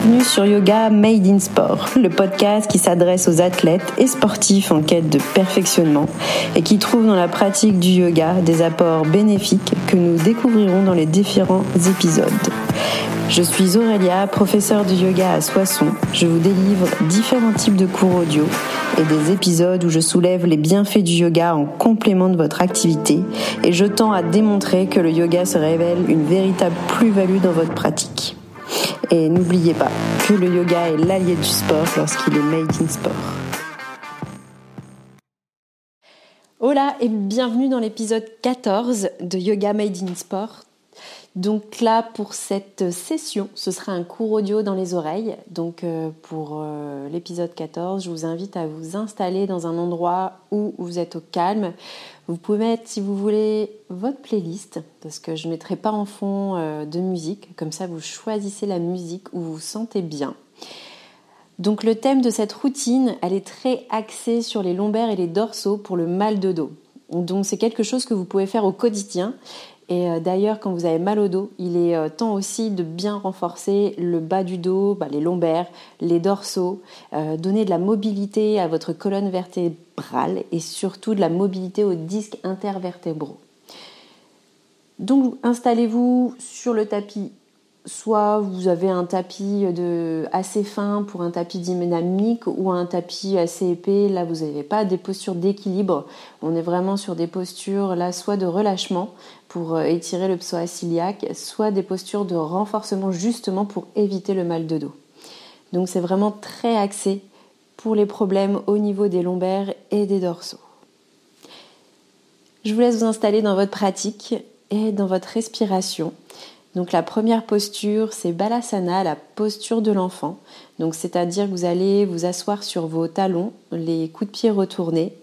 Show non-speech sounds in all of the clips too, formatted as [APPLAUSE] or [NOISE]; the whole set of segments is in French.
Bienvenue sur Yoga Made in Sport, le podcast qui s'adresse aux athlètes et sportifs en quête de perfectionnement et qui trouve dans la pratique du yoga des apports bénéfiques que nous découvrirons dans les différents épisodes. Je suis Aurélia, professeure de yoga à Soissons. Je vous délivre différents types de cours audio et des épisodes où je soulève les bienfaits du yoga en complément de votre activité et je tends à démontrer que le yoga se révèle une véritable plus-value dans votre pratique. Et n'oubliez pas que le yoga est l'allié du sport lorsqu'il est made in sport. Hola et bienvenue dans l'épisode 14 de Yoga Made in Sport. Donc là, pour cette session, ce sera un cours audio dans les oreilles. Donc euh, pour euh, l'épisode 14, je vous invite à vous installer dans un endroit où vous êtes au calme. Vous pouvez mettre, si vous voulez, votre playlist, parce que je ne mettrai pas en fond euh, de musique. Comme ça, vous choisissez la musique où vous vous sentez bien. Donc le thème de cette routine, elle est très axée sur les lombaires et les dorsaux pour le mal de dos. Donc c'est quelque chose que vous pouvez faire au quotidien et euh, d'ailleurs, quand vous avez mal au dos, il est euh, temps aussi de bien renforcer le bas du dos, bah, les lombaires, les dorsaux, euh, donner de la mobilité à votre colonne vertébrale et surtout de la mobilité aux disques intervertébraux. Donc installez-vous sur le tapis soit vous avez un tapis de, assez fin pour un tapis dynamique ou un tapis assez épais. Là, vous n'avez pas des postures d'équilibre. On est vraiment sur des postures là, soit de relâchement pour euh, étirer le psoas iliaque, soit des postures de renforcement justement pour éviter le mal de dos. Donc c'est vraiment très axé pour les problèmes au niveau des lombaires et des dorsaux. Je vous laisse vous installer dans votre pratique et dans votre respiration. Donc la première posture, c'est Balasana, la posture de l'enfant. Donc c'est-à-dire que vous allez vous asseoir sur vos talons, les coups de pied retournés.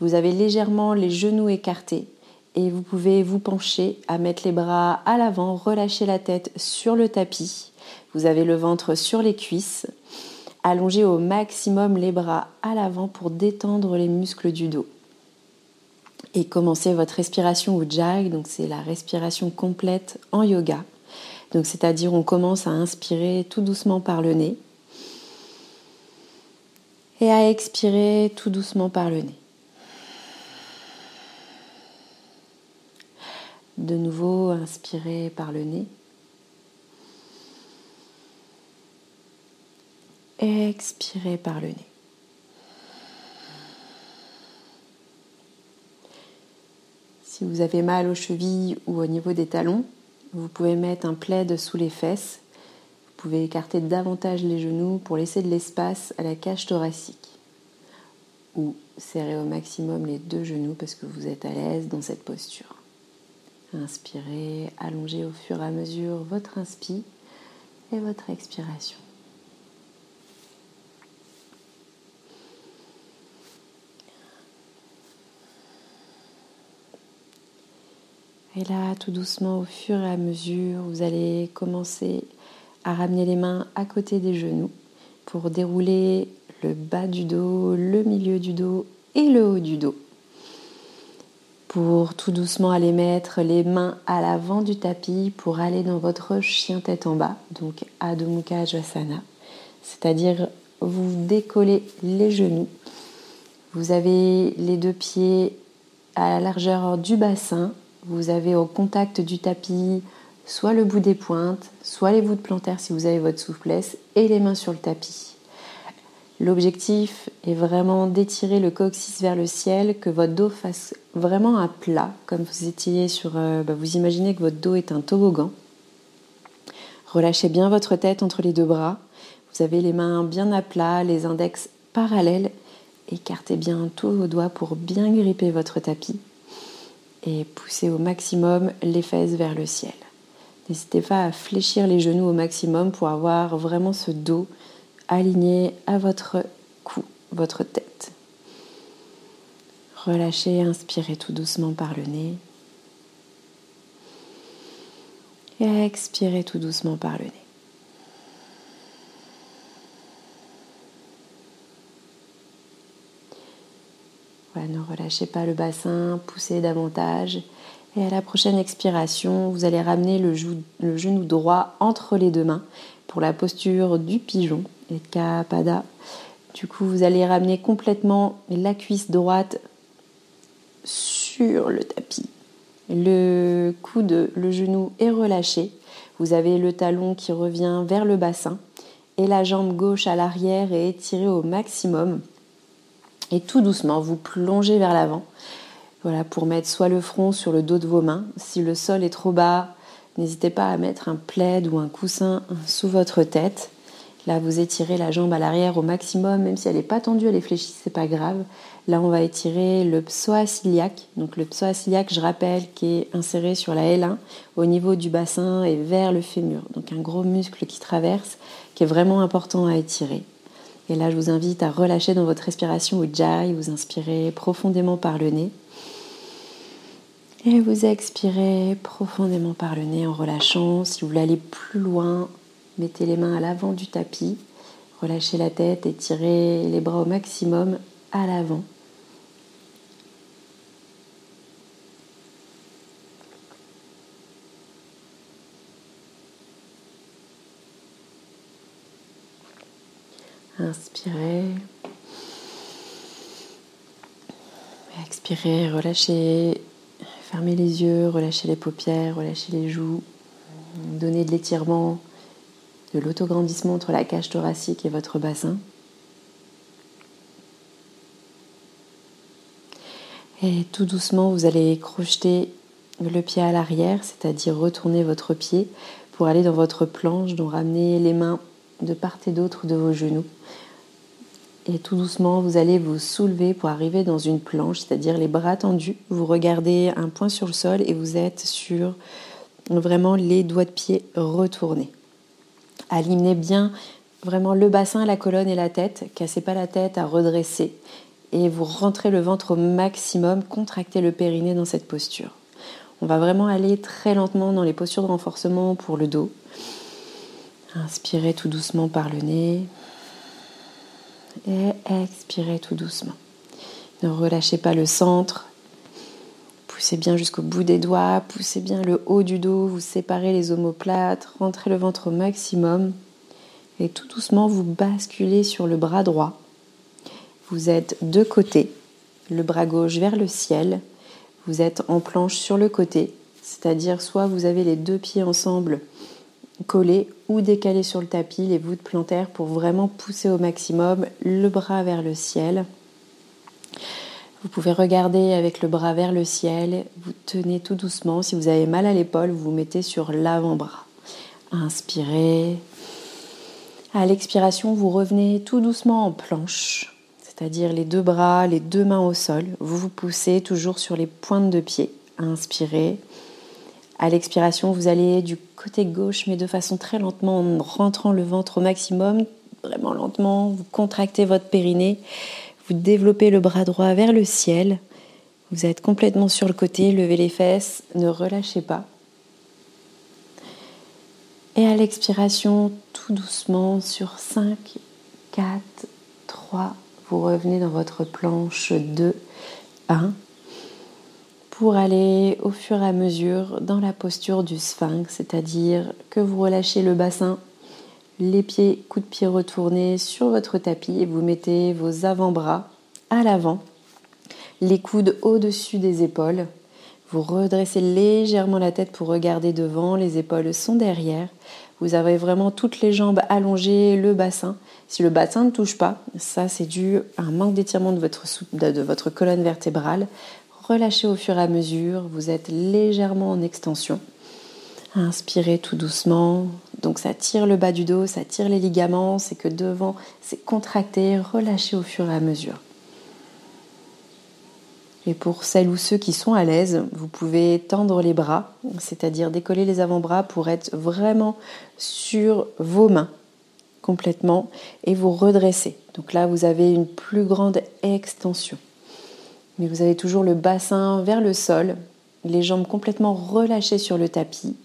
Vous avez légèrement les genoux écartés et vous pouvez vous pencher à mettre les bras à l'avant, relâcher la tête sur le tapis. Vous avez le ventre sur les cuisses. Allongez au maximum les bras à l'avant pour détendre les muscles du dos. Et commencez votre respiration au jag, donc c'est la respiration complète en yoga. Donc c'est-à-dire on commence à inspirer tout doucement par le nez et à expirer tout doucement par le nez. De nouveau, inspirez par le nez. Expirez par le nez. Si vous avez mal aux chevilles ou au niveau des talons, vous pouvez mettre un plaid sous les fesses. Vous pouvez écarter davantage les genoux pour laisser de l'espace à la cage thoracique. Ou serrer au maximum les deux genoux parce que vous êtes à l'aise dans cette posture. Inspirez, allongez au fur et à mesure votre inspire et votre expiration. Et là, tout doucement, au fur et à mesure, vous allez commencer à ramener les mains à côté des genoux pour dérouler le bas du dos, le milieu du dos et le haut du dos pour tout doucement aller mettre les mains à l'avant du tapis pour aller dans votre chien tête en bas, donc Adho Mukha. C'est-à-dire vous décollez les genoux. Vous avez les deux pieds à la largeur du bassin. Vous avez au contact du tapis soit le bout des pointes, soit les voûtes plantaires si vous avez votre souplesse et les mains sur le tapis. L'objectif est vraiment d'étirer le coccyx vers le ciel, que votre dos fasse vraiment un plat, comme vous étiez sur. Euh, bah, vous imaginez que votre dos est un toboggan. Relâchez bien votre tête entre les deux bras. Vous avez les mains bien à plat, les index parallèles. Écartez bien tous vos doigts pour bien gripper votre tapis. Et poussez au maximum les fesses vers le ciel. N'hésitez pas à fléchir les genoux au maximum pour avoir vraiment ce dos aligné à votre cou, votre tête. Relâchez, inspirez tout doucement par le nez. Et expirez tout doucement par le nez. Voilà, ne relâchez pas le bassin, poussez davantage. Et à la prochaine expiration, vous allez ramener le, genou droit entre les deux mains pour la posture du pigeon et Kapada. Du coup, vous allez ramener complètement la cuisse droite sur le tapis. Le coude, le genou est relâché. Vous avez le talon qui revient vers le bassin et la jambe gauche à l'arrière est étirée au maximum. Et tout doucement, vous plongez vers l'avant. Voilà, pour mettre soit le front sur le dos de vos mains. Si le sol est trop bas, n'hésitez pas à mettre un plaid ou un coussin sous votre tête. Là, vous étirez la jambe à l'arrière au maximum, même si elle n'est pas tendue, elle est fléchie, c'est pas grave. Là, on va étirer le psoas iliaque. Donc, le psoas iliaque, je rappelle, qui est inséré sur la L1 au niveau du bassin et vers le fémur. Donc, un gros muscle qui traverse, qui est vraiment important à étirer. Et là, je vous invite à relâcher dans votre respiration Ujjayi. Vous inspirez profondément par le nez. Et vous expirez profondément par le nez en relâchant. Si vous voulez aller plus loin, Mettez les mains à l'avant du tapis, relâchez la tête et tirez les bras au maximum à l'avant. Inspirez. Expirez, relâchez, fermez les yeux, relâchez les paupières, relâchez les joues, donnez de l'étirement de l'autograndissement entre la cage thoracique et votre bassin. Et tout doucement, vous allez crocheter le pied à l'arrière, c'est-à-dire retourner votre pied pour aller dans votre planche, donc ramener les mains de part et d'autre de vos genoux. Et tout doucement, vous allez vous soulever pour arriver dans une planche, c'est-à-dire les bras tendus. Vous regardez un point sur le sol et vous êtes sur vraiment les doigts de pied retournés. Alignez bien vraiment le bassin, la colonne et la tête. Cassez pas la tête à redresser. Et vous rentrez le ventre au maximum, contractez le périnée dans cette posture. On va vraiment aller très lentement dans les postures de renforcement pour le dos. Inspirez tout doucement par le nez. Et expirez tout doucement. Ne relâchez pas le centre. Poussez bien jusqu'au bout des doigts, poussez bien le haut du dos, vous séparez les omoplates, rentrez le ventre au maximum et tout doucement vous basculez sur le bras droit. Vous êtes de côté, le bras gauche vers le ciel, vous êtes en planche sur le côté, c'est-à-dire soit vous avez les deux pieds ensemble collés ou décalés sur le tapis, les voûtes plantaires pour vraiment pousser au maximum le bras vers le ciel. Vous pouvez regarder avec le bras vers le ciel, vous tenez tout doucement. Si vous avez mal à l'épaule, vous vous mettez sur l'avant-bras. Inspirez. À l'expiration, vous revenez tout doucement en planche, c'est-à-dire les deux bras, les deux mains au sol. Vous vous poussez toujours sur les pointes de pied. Inspirez. À l'expiration, vous allez du côté gauche, mais de façon très lentement, en rentrant le ventre au maximum, vraiment lentement. Vous contractez votre périnée vous développez le bras droit vers le ciel. Vous êtes complètement sur le côté, levez les fesses, ne relâchez pas. Et à l'expiration, tout doucement, sur 5, 4, 3, vous revenez dans votre planche 2, 1, pour aller au fur et à mesure dans la posture du sphinx, c'est-à-dire que vous relâchez le bassin les pieds, coups de pied retournés sur votre tapis et vous mettez vos avant-bras à l'avant, les coudes au-dessus des épaules. Vous redressez légèrement la tête pour regarder devant, les épaules sont derrière. Vous avez vraiment toutes les jambes allongées, le bassin. Si le bassin ne touche pas, ça c'est dû à un manque d'étirement de votre, de votre colonne vertébrale. Relâchez au fur et à mesure, vous êtes légèrement en extension. Inspirez tout doucement. Donc ça tire le bas du dos, ça tire les ligaments, c'est que devant c'est contracté, relâchez au fur et à mesure. Et pour celles ou ceux qui sont à l'aise, vous pouvez tendre les bras, c'est-à-dire décoller les avant-bras pour être vraiment sur vos mains complètement et vous redresser. Donc là, vous avez une plus grande extension. Mais vous avez toujours le bassin vers le sol, les jambes complètement relâchées sur le tapis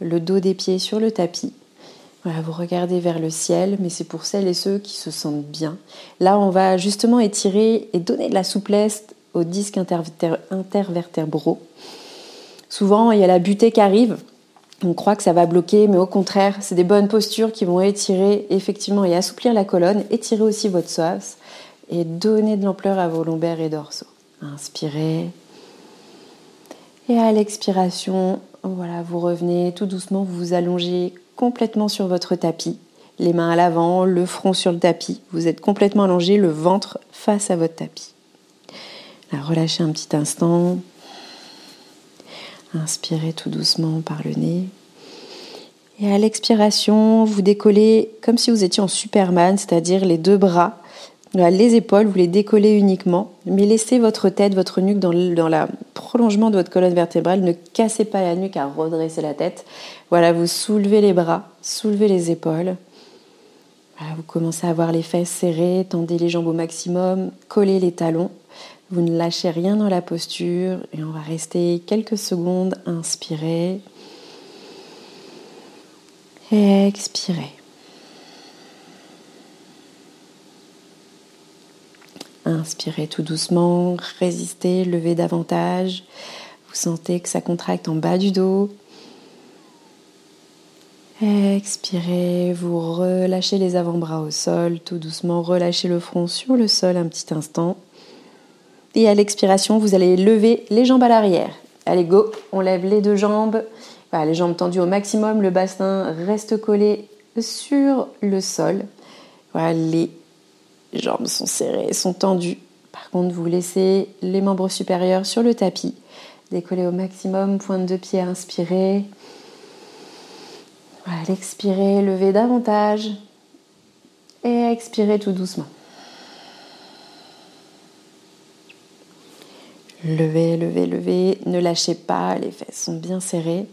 le dos des pieds sur le tapis. Vous regardez vers le ciel, mais c'est pour celles et ceux qui se sentent bien. Là, on va justement étirer et donner de la souplesse aux disques intervertébraux. Souvent, il y a la butée qui arrive. on croit que ça va bloquer, mais au contraire, c'est des bonnes postures qui vont étirer effectivement et assouplir la colonne, étirer aussi votre psoas et donner de l'ampleur à vos lombaires et dorsaux. Inspirez. Et à l'expiration, voilà, vous revenez tout doucement, vous vous allongez complètement sur votre tapis, les mains à l'avant, le front sur le tapis. Vous êtes complètement allongé, le ventre face à votre tapis. relâchez un petit instant. Inspirez tout doucement par le nez. Et à l'expiration, vous décollez comme si vous étiez en Superman, c'est-à-dire les deux bras, les épaules, vous les décollez uniquement, mais laissez votre tête, votre nuque dans le prolongement de votre colonne vertébrale. Ne cassez pas la nuque à redresser la tête. Voilà, vous soulevez les bras, soulevez les épaules. vous commencez à avoir les fesses serrées, tendez les jambes au maximum, collez les talons. Vous ne lâchez rien dans la posture et on va rester quelques secondes. Inspirez. Expirez. Inspirez tout doucement, résistez, levez davantage. Vous sentez que ça contracte en bas du dos. Expirez, vous relâchez les avant-bras au sol, tout doucement relâchez le front sur le sol un petit instant. Et à l'expiration, vous allez lever les jambes à l'arrière. Allez, go, on lève les deux jambes. les jambes tendues au maximum, le bassin reste collé sur le sol. Voilà, les jambes sont serrées, sont tendues. Par contre, vous laissez les membres supérieurs sur le tapis. Décollez au maximum, pointe de pied, inspirez. Voilà, expirez, levez davantage. Et expirez tout doucement. Levez, levez, levez. Ne lâchez pas, les fesses sont bien serrées.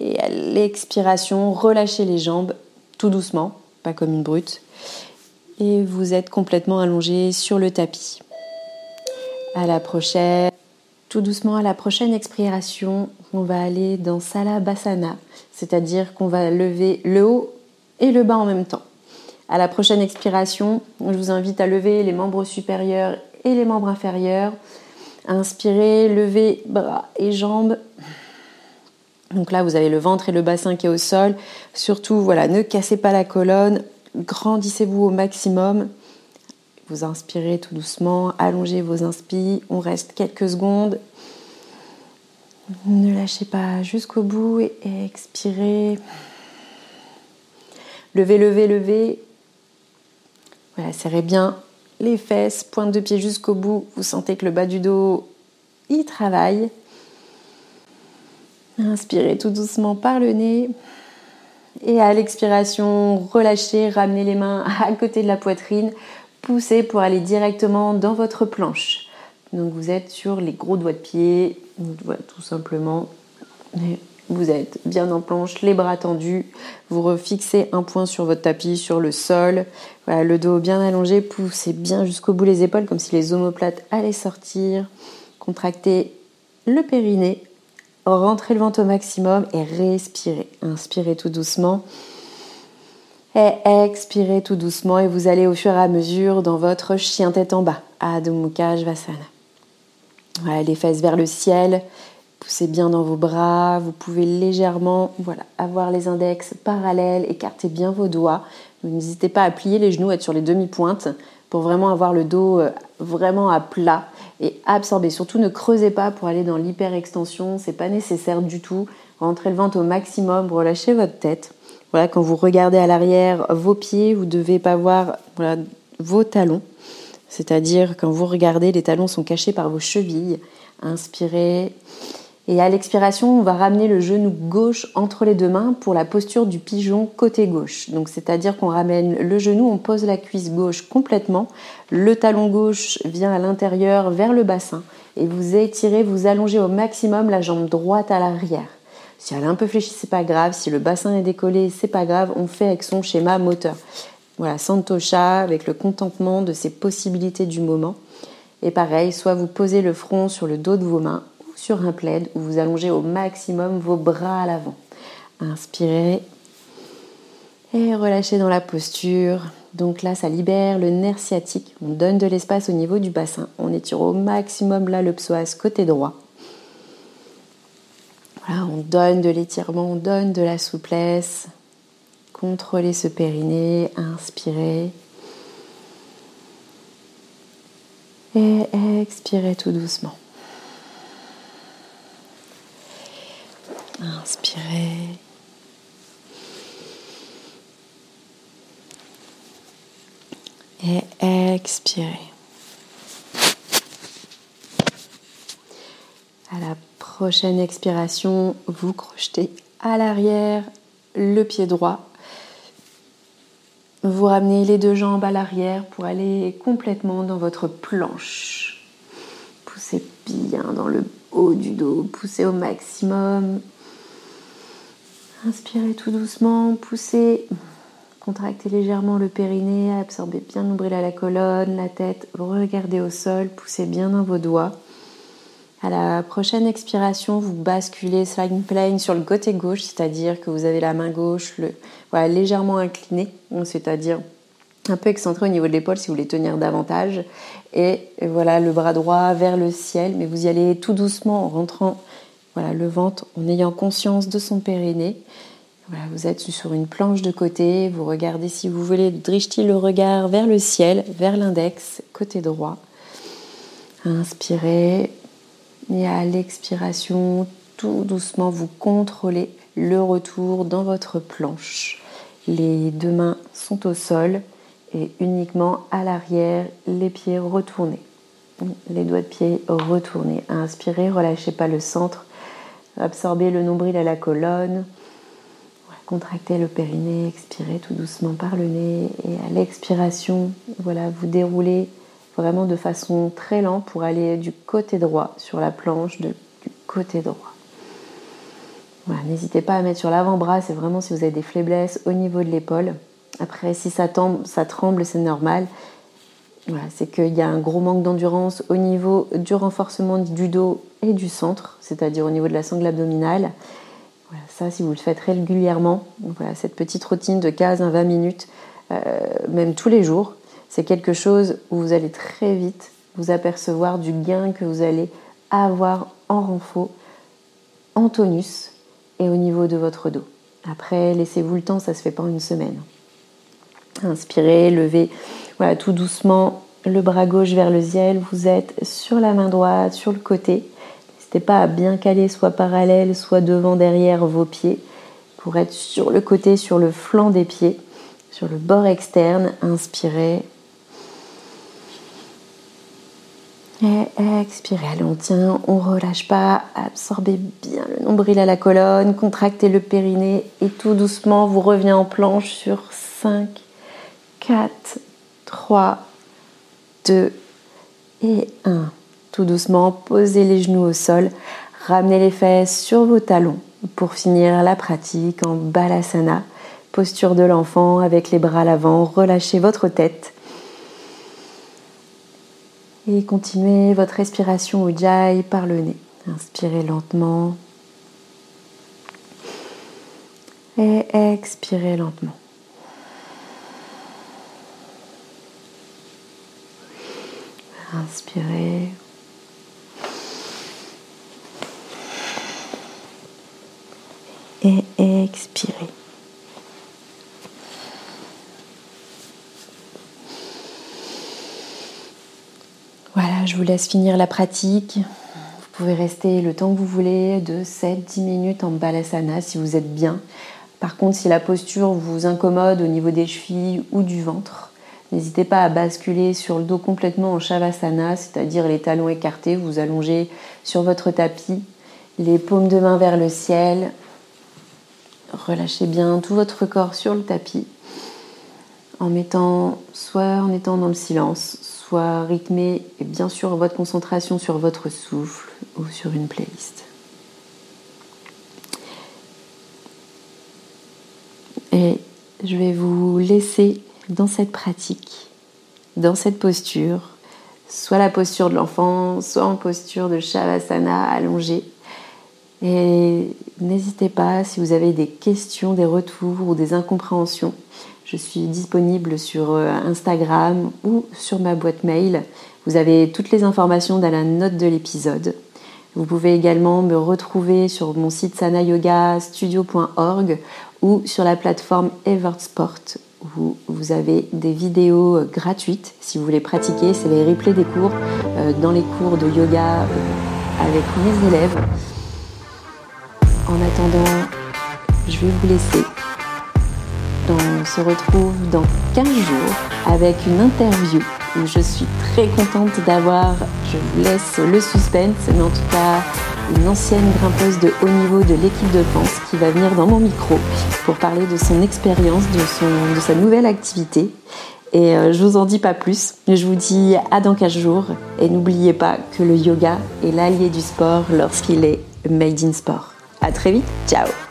Et à l'expiration, relâchez les jambes tout doucement, pas comme une brute. Et vous êtes complètement allongé sur le tapis. À la prochaine, tout doucement à la prochaine expiration, on va aller dans Salabhasana, c'est-à-dire qu'on va lever le haut et le bas en même temps. À la prochaine expiration, je vous invite à lever les membres supérieurs et les membres inférieurs Inspirez, levez bras et jambes. Donc là, vous avez le ventre et le bassin qui est au sol. Surtout, voilà, ne cassez pas la colonne. Grandissez-vous au maximum. Vous inspirez tout doucement, allongez vos inspires. On reste quelques secondes. Ne lâchez pas jusqu'au bout et expirez. Levez, levez, levez. Voilà, serrez bien les fesses, pointe de pied jusqu'au bout. Vous sentez que le bas du dos y travaille. Inspirez tout doucement par le nez. Et à l'expiration, relâchez, ramenez les mains [LAUGHS] à côté de la poitrine, poussez pour aller directement dans votre planche. Donc vous êtes sur les gros doigts de pied, tout simplement. Vous êtes bien en planche, les bras tendus. Vous refixez un point sur votre tapis, sur le sol. Le dos bien allongé. Poussez bien jusqu'au bout les épaules, comme si les omoplates allaient sortir. Contractez le périnée. Rentrez le ventre au maximum et respirez. Inspirez tout doucement. Et expirez tout doucement. Et vous allez au fur et à mesure dans votre chien tête en bas. Adho Mukha les fesses vers le ciel. Poussez bien dans vos bras, vous pouvez légèrement voilà, avoir les index parallèles, écartez bien vos doigts. N'hésitez pas à plier les genoux, être sur les demi-pointes pour vraiment avoir le dos euh, vraiment à plat et absorber. Surtout ne creusez pas pour aller dans l'hyperextension, c'est pas nécessaire du tout. Rentrez le ventre au maximum, relâchez votre tête. Voilà, quand vous regardez à l'arrière vos pieds, vous ne devez pas voir vos talons. C'est-à-dire quand vous regardez, les talons sont cachés par vos chevilles. Inspirez et à l'expiration, on va ramener le genou gauche entre les deux mains pour la posture du pigeon côté gauche. Donc c'est-à-dire qu'on ramène le genou, on pose la cuisse gauche complètement, le talon gauche vient à l'intérieur vers le bassin et vous étirez, vous allongez au maximum la jambe droite à l'arrière. Si elle est un peu fléchie, c'est pas grave. Si le bassin est décollé, c'est pas grave. On fait avec son schéma moteur. Voilà, Santosha avec le contentement de ses possibilités du moment. Et pareil, soit vous posez le front sur le dos de vos mains sur un plaid où vous allongez au maximum vos bras à l'avant. Inspirez et relâchez dans la posture. Donc là, ça libère le nerf sciatique. On donne de l'espace au niveau du bassin. On étire au maximum là le psoas côté droit. Voilà, on donne de l'étirement, on donne de la souplesse. Contrôlez ce périnée, inspirez. Et expirez tout doucement. Inspirez. Et expirez. À la prochaine expiration, vous crochetez à l'arrière le pied droit. Vous ramenez les deux jambes à l'arrière pour aller complètement dans votre planche. Poussez bien dans le haut du dos, poussez au maximum. Inspirez tout doucement, poussez, contractez légèrement le périnée, absorbez bien le nombril à la colonne, la tête, regardez au sol, poussez bien dans vos doigts. À la prochaine expiration, vous basculez slide plane sur le côté gauche, c'est-à-dire que vous avez la main gauche légèrement inclinée, c'est-à-dire un peu excentré au niveau de l'épaule si vous voulez tenir davantage. Et voilà, le bras droit vers le ciel, mais vous y allez tout doucement en rentrant voilà, le ventre, en ayant conscience de son périnée. Voilà, vous êtes sur une planche de côté, vous regardez si vous voulez drishti le regard vers le ciel, vers l'index, côté droit. Inspirez, et à l'expiration, tout doucement, vous contrôlez le retour dans votre planche. Les deux mains sont au sol et uniquement à l'arrière, les pieds retournés. Les doigts de pied retournés. Inspirez, relâchez pas le centre. Absorbez le nombril à la colonne. Contractez le périnée, expirez tout doucement par le nez et à l'expiration, voilà, vous déroulez vraiment de façon très lente pour aller du côté droit sur la planche du côté droit. N'hésitez pas à mettre sur l'avant-bras, c'est vraiment si vous avez des faiblesses au niveau de l'épaule. Après, si ça, tombe, ça tremble, c'est normal. C'est qu'il y a un gros manque d'endurance au niveau du renforcement du dos et du centre, c'est-à-dire au niveau de la sangle abdominale. Voilà, ça, si vous le faites régulièrement, voilà, cette petite routine de 15 à 20 minutes, euh, même tous les jours, c'est quelque chose où vous allez très vite vous apercevoir du gain que vous allez avoir en renfort, en tonus et au niveau de votre dos. Après, laissez-vous le temps, ça se fait pas une semaine. Inspirez, levez voilà, tout doucement le bras gauche vers le ciel. Vous êtes sur la main droite, sur le côté. N'hésitez pas à bien caler soit parallèle, soit devant, derrière vos pieds pour être sur le côté, sur le flanc des pieds, sur le bord externe. Inspirez, Et expirez, allez, on tient, on relâche pas, absorbez bien le nombril à la colonne, contractez le périnée et tout doucement vous revenez en planche sur 5, 4, 3, 2 et 1. Tout doucement, posez les genoux au sol, ramenez les fesses sur vos talons pour finir la pratique en balasana, posture de l'enfant avec les bras à l'avant, relâchez votre tête et continuez votre respiration Ujjayi par le nez. Inspirez lentement. Et expirez lentement. Inspirez. Et expirez. je vous laisse finir la pratique. Vous pouvez rester le temps que vous voulez, de 7-10 minutes en balasana si vous êtes bien. Par contre, si la posture vous incommode au niveau des chevilles ou du ventre, n'hésitez pas à basculer sur le dos complètement en shavasana, c'est-à-dire les talons écartés, vous allongez sur votre tapis, les paumes de main vers le ciel. Relâchez bien tout votre corps sur le tapis en mettant soit en étant dans le silence, soit rythmé et bien sûr votre concentration sur votre souffle ou sur une playlist. Et je vais vous laisser dans cette pratique, dans cette posture, soit la posture de l'enfant, soit en posture de Shavasana allongée. Et n'hésitez pas si vous avez des questions, des retours ou des incompréhensions je suis disponible sur euh, Instagram ou sur ma boîte mail. Vous avez toutes les informations dans la note de l'épisode. Vous pouvez également me retrouver sur mon site sanayogastudio.org ou sur la plateforme Eversport où vous avez des vidéos gratuites si vous voulez pratiquer. C'est les replays des cours euh, dans les cours de yoga euh, avec mes élèves. En attendant, je vais vous laisser. On se retrouve dans 15 jours avec une interview où je suis très contente d'avoir, je vous laisse le suspense, mais en tout cas une ancienne grimpeuse de haut niveau de l'équipe de France qui va venir dans mon micro pour parler de son expérience, de, de sa nouvelle activité. Et euh, je vous en dis pas plus, je vous dis à dans 15 jours. Et n'oubliez pas que le yoga est l'allié du sport lorsqu'il est made in sport. À très vite, ciao